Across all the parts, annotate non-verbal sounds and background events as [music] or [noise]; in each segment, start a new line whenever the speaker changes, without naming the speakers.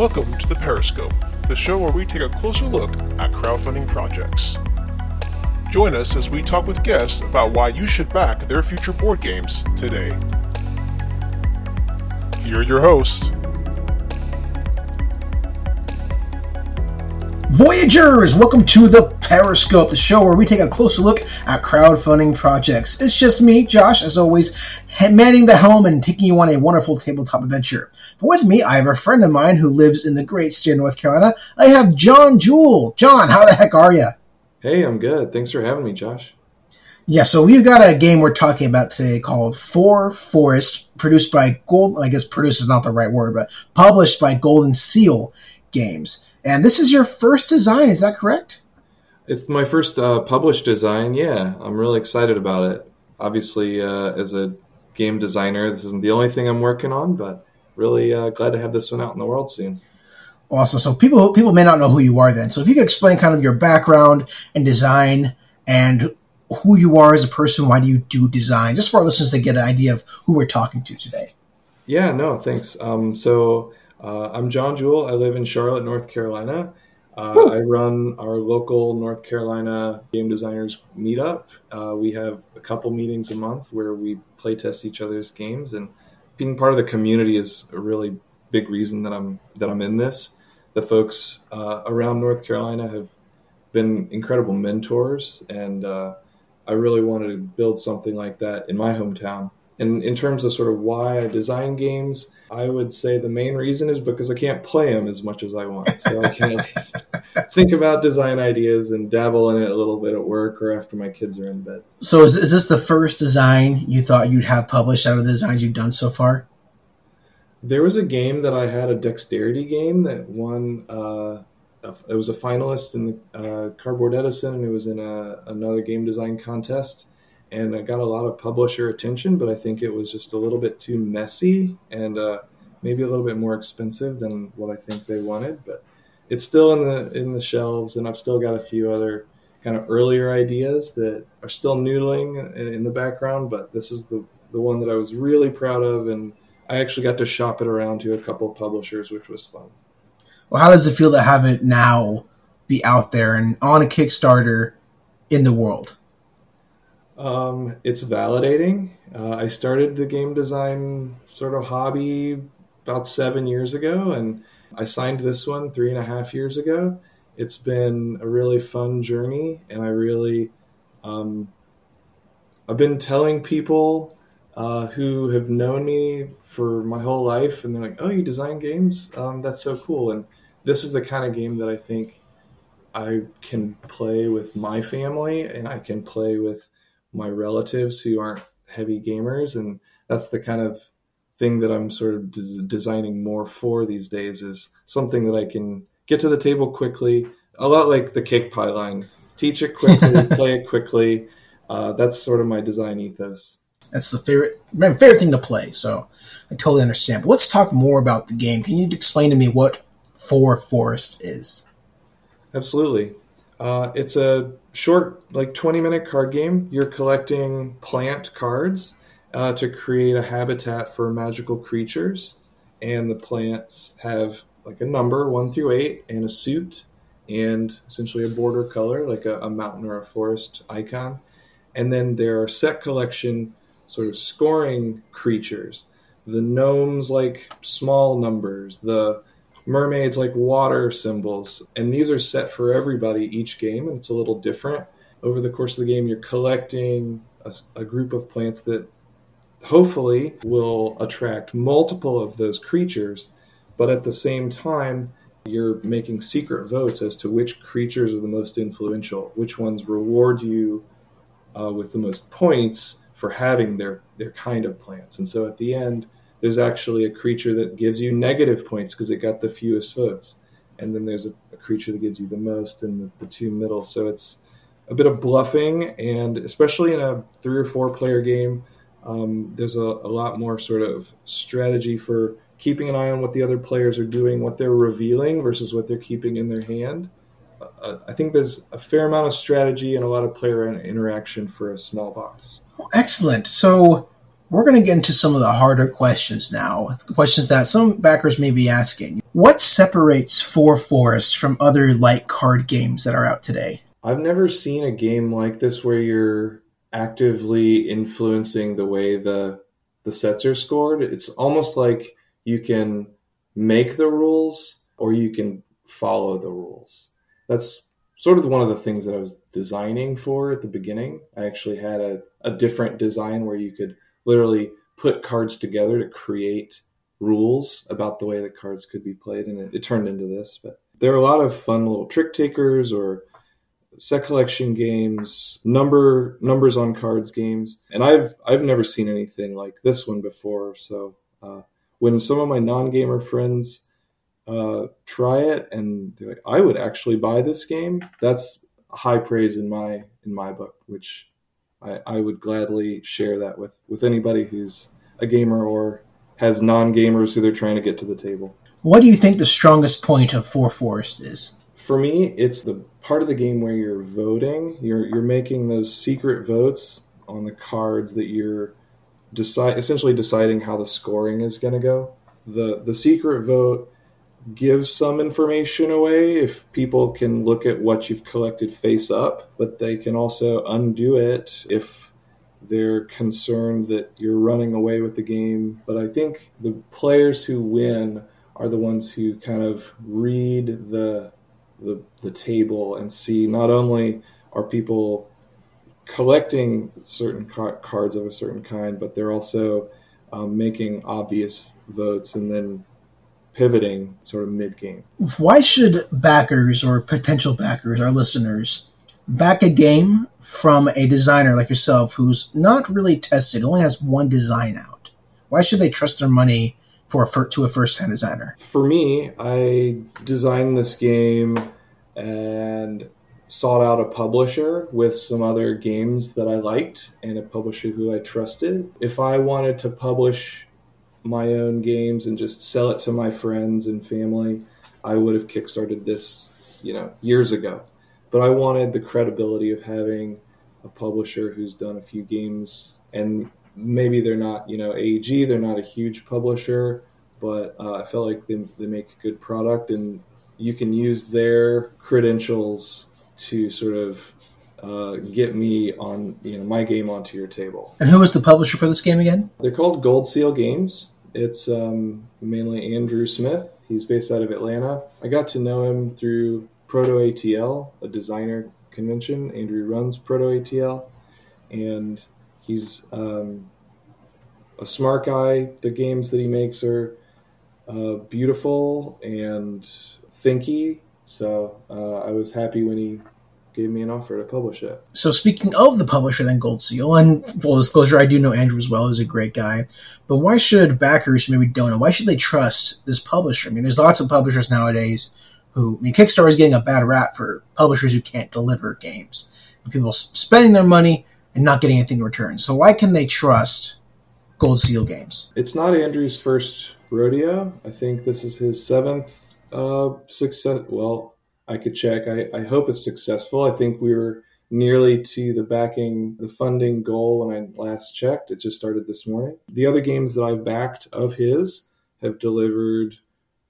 Welcome to the Periscope, the show where we take a closer look at crowdfunding projects. Join us as we talk with guests about why you should back their future board games today. Here are your hosts.
Voyagers, welcome to the Periscope, the show where we take a closer look at crowdfunding projects. It's just me, Josh, as always, manning the helm and taking you on a wonderful tabletop adventure. But with me, I have a friend of mine who lives in the great state of North Carolina. I have John Jewell. John, how the heck are you?
Hey, I'm good. Thanks for having me, Josh.
Yeah, so we've got a game we're talking about today called Four Forest, produced by Gold. I guess "produced" is not the right word, but published by Golden Seal Games. And this is your first design, is that correct?
It's my first uh, published design. Yeah, I'm really excited about it. Obviously, uh, as a game designer, this isn't the only thing I'm working on, but really uh, glad to have this one out in the world soon.
Awesome. So people people may not know who you are then. So if you could explain kind of your background and design and who you are as a person, why do you do design, just for our listeners to get an idea of who we're talking to today.
Yeah, no, thanks. Um, so uh, I'm John Jewell. I live in Charlotte, North Carolina. Uh, I run our local North Carolina game designers meetup. Uh, we have a couple meetings a month where we play test each other's games, and being part of the community is a really big reason that I'm that I'm in this. The folks uh, around North Carolina have been incredible mentors, and uh, I really wanted to build something like that in my hometown. And in terms of sort of why I design games, I would say the main reason is because I can't play them as much as I want. [laughs] So I can at least think about design ideas and dabble in it a little bit at work or after my kids are in bed.
So is, is this the first design you thought you'd have published out of the designs you've done so far?
There was a game that I had, a dexterity game that won. Uh, it was a finalist in the uh, Cardboard Edison, and it was in a, another game design contest and I got a lot of publisher attention, but I think it was just a little bit too messy and uh, maybe a little bit more expensive than what I think they wanted. But it's still in the in the shelves, and I've still got a few other kind of earlier ideas that are still noodling in the background. But this is the the one that I was really proud of, and I actually got to shop it around to a couple publishers, which was fun.
Well, how does it feel to have it now be out there and on a Kickstarter in the world?
Um, it's validating. Uh, I started the game design sort of hobby about seven years ago, and I signed this one three and a half years ago. It's been a really fun journey, and I really, um, I've been telling people uh, who have known me for my whole life, and they're like, "Oh, you design games? Um, that's so cool!" And this is the kind of game that I think I can play with my family, and I can play with my relatives who aren't heavy gamers, and that's the kind of thing that I'm sort of des- designing more for these days is something that I can get to the table quickly, a lot like the cake pie line. Teach it quickly, [laughs] play it quickly. Uh, that's sort of my design ethos.
That's the favorite my favorite thing to play. So I totally understand. But let's talk more about the game. Can you explain to me what Four Forest is?
Absolutely. Uh, it's a short, like 20 minute card game. You're collecting plant cards uh, to create a habitat for magical creatures. And the plants have like a number, one through eight, and a suit, and essentially a border color, like a, a mountain or a forest icon. And then there are set collection sort of scoring creatures. The gnomes like small numbers, the mermaids like water symbols. And these are set for everybody each game, and it's a little different. Over the course of the game, you're collecting a, a group of plants that hopefully will attract multiple of those creatures, but at the same time, you're making secret votes as to which creatures are the most influential, which ones reward you uh, with the most points for having their their kind of plants. And so at the end, there's actually a creature that gives you negative points because it got the fewest votes. And then there's a, a creature that gives you the most in the, the, two middle. So it's a bit of bluffing, and especially in a three or four player game, um, there's a, a, lot more sort of strategy for keeping an eye on what the other players are doing, what they're revealing versus what they're keeping in their hand. Uh, I think there's a fair amount of strategy and a lot of player interaction for a small box.
Excellent. So We're going to get into some of the harder questions now, questions that some backers may be asking. What separates Four Forest from other light card games that are out today?
I've never seen a game like this where you're actively influencing the way the the sets are scored. It's almost like you can make the rules or you can follow the rules. That's sort of one of the things that I was designing for at the beginning. I actually had a, a different design where you could literally put cards together to create rules about the way that cards could be played, and it, it turned into this. But there are a lot of fun little trick takers or set collection games, number numbers on cards games, and I've I've never seen anything like this one before. So uh, when some of my non gamer friends uh, try it and they're like, I would actually buy this game, that's high praise in my in my book, which I, I would gladly share that with with anybody who's a gamer or has non gamers who they're trying to get to the table.
What do you think the strongest point of Four Forest is?
For me, it's the part of the game where you're voting. You're you're making those secret votes on the cards that you're decide essentially deciding how the scoring is going to go. The the secret vote gives some information away if people can look at what you've collected face up, but they can also undo it if they're concerned that you're running away with the game. But I think the players who win are the ones who kind of read the the, the table and see not only are people collecting certain car- cards of a certain kind, but they're also um, making obvious votes and then pivoting sort of mid game.
Why should backers or potential backers, our listeners, back a game from a designer like yourself who's not really tested, only has one design out? Why should they trust their money for a, to a first time designer?
For me, I designed this game and sought out a publisher with some other games that I liked and a publisher who I trusted. If I wanted to publish my own games and just sell it to my friends and family, I would have kickstarted this, you know, years ago. But I wanted the credibility of having a publisher who's done a few games and maybe they're not, you know, AEG, they're not a huge publisher, but uh, I felt like they, they make a good product and you can use their credentials to sort of uh, get me on you know my game onto your table.
And who is the publisher for this game again?
They're called Gold Seal Games. It's um, mainly Andrew Smith. He's based out of Atlanta. I got to know him through Proto ATL, a designer convention. Andrew runs Proto ATL, and he's um, a smart guy. The games that he makes are uh, beautiful and thinky. So uh, I was happy when he gave me an offer to publish it.
So speaking of the publisher, then Gold Seal, and full disclosure, I do know Andrew as well. He's a great guy. But why should backers maybe don't know? Why should they trust this publisher? I mean, there's lots of publishers nowadays who, I mean, Kickstarter is getting a bad rap for publishers who can't deliver games. And People spending their money and not getting anything in return. So why can they trust Gold Seal Games?
It's not Andrew's first rodeo. I think this is his seventh uh, success. Well, I could check. I, I hope it's successful. I think we were nearly to the backing, the funding goal when I last checked. It just started this morning. The other games that I've backed of his have delivered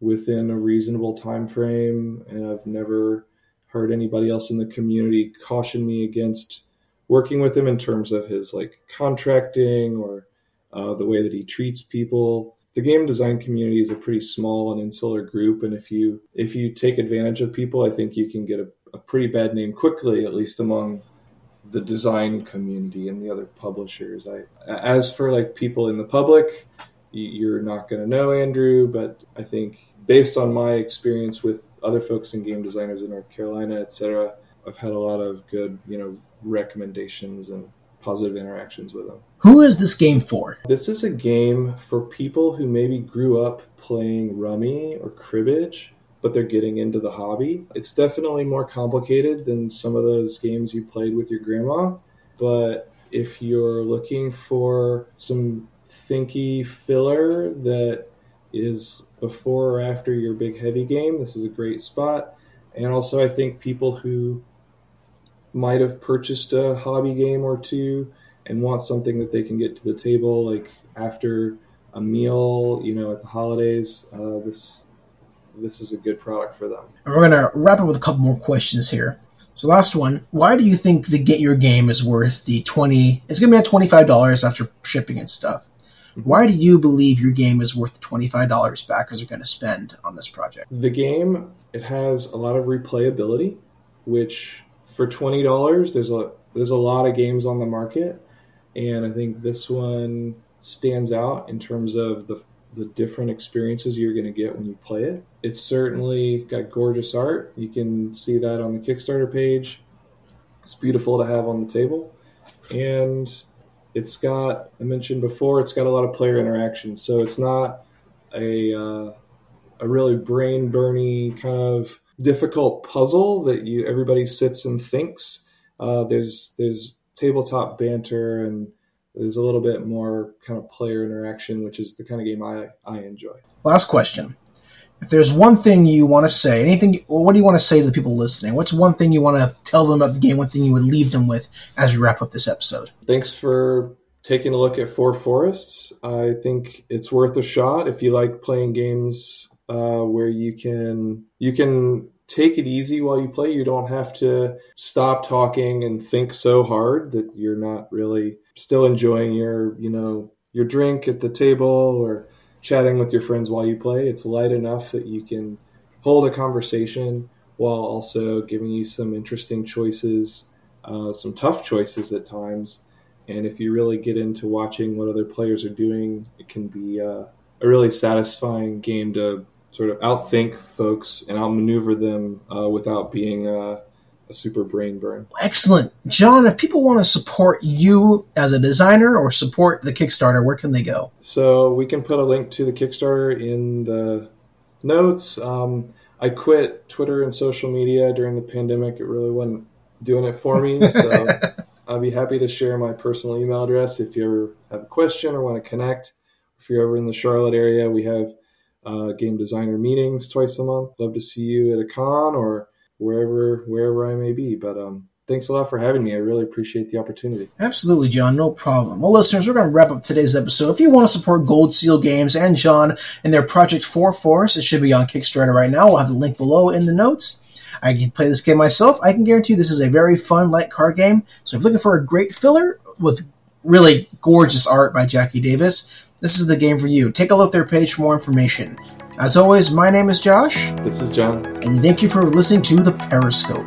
within a reasonable time frame, and I've never heard anybody else in the community caution me against working with him in terms of his like contracting or uh, the way that he treats people the game design community is a pretty small and insular group and if you if you take advantage of people i think you can get a, a, pretty bad name quickly at least among the design community and the other publishers. I as for like people in the public you're not going to know andrew but i think based on my experience with other folks and game designers in north carolina etc i've had a lot of good you know recommendations and positive interactions with them.
Who is this game for?
This is a game for people who maybe grew up playing rummy or cribbage, but they're getting into the hobby. It's definitely more complicated than some of those games you played with your grandma, but if you're looking for some thinky filler that is before or after your big heavy game, this is a great spot. And also, I think people who might have purchased a hobby game or two and want something that they can get to the table like after a meal, you know, at the holidays, uh, this this is a good product for them.
And we're gonna wrap up with a couple more questions here. So last one, why do you think the Get Your Game is worth the twenty? It's gonna be at twenty five dollars after shipping and stuff. Why do you believe your game is worth the twenty five dollars backers are going to spend on this project?
The game it has a lot of replayability, which for twenty dollars there's a there's a lot of games on the market, and I think this one stands out in terms of the the different experiences you're going to get when you play it. It's certainly got gorgeous art. You can see that on the Kickstarter page. It's beautiful to have on the table. And it's got, I mentioned before, it's got a lot of player interaction. So it's not a, uh, a really brain burny kind of difficult puzzle that you everybody sits and thinks. Uh, there's there's tabletop banter and there's a little bit more kind of player interaction, which is the kind of game I, I enjoy.
Last question. If there's one thing you want to say, anything, what do you want to say to the people listening? What's one thing you want to tell them about the game? One thing you would leave them with as we wrap up this episode?
Thanks for taking a look at Four Forests. I think it's worth a shot if you like playing games uh, where you can you can take it easy while you play. You don't have to stop talking and think so hard that you're not really still enjoying your you know your drink at the table or chatting with your friends while you play. It's light enough that you can hold a conversation while also giving you some interesting choices, uh, some tough choices at times. And if you really get into watching what other players are doing, it can be uh, a really satisfying game to sort of outthink folks and outmaneuver them uh, without being uh, a super brain burn.
Excellent. John, if people want to support you as a designer or support the Kickstarter, where can they go?
So we can put a link to the Kickstarter in the notes. Um, I quit Twitter and social media during the pandemic. It really wasn't doing it for me. So [laughs] I'll be happy to share my personal email address if you ever have a question or want to connect. If you're ever in the Charlotte area, we have uh, game designer meetings twice a month. Love to see you at a con or wherever wherever I may be. But um, thanks a lot for having me. I really appreciate the opportunity.
Absolutely, John. No problem. Well, listeners, we're going to wrap up today's episode. If you want to support Gold Seal Games and John and their Project Four Forests, it should be on Kickstarter right now. We'll have the link below in the notes. I can play this game myself. I can guarantee you this is a very fun, light card game. So if you're looking for a great filler with really gorgeous art by Jackie Davis, this is the game for you. Take a look at their page for more information. As always, my name is Josh.
This is John.
And thank you for listening to The Periscope.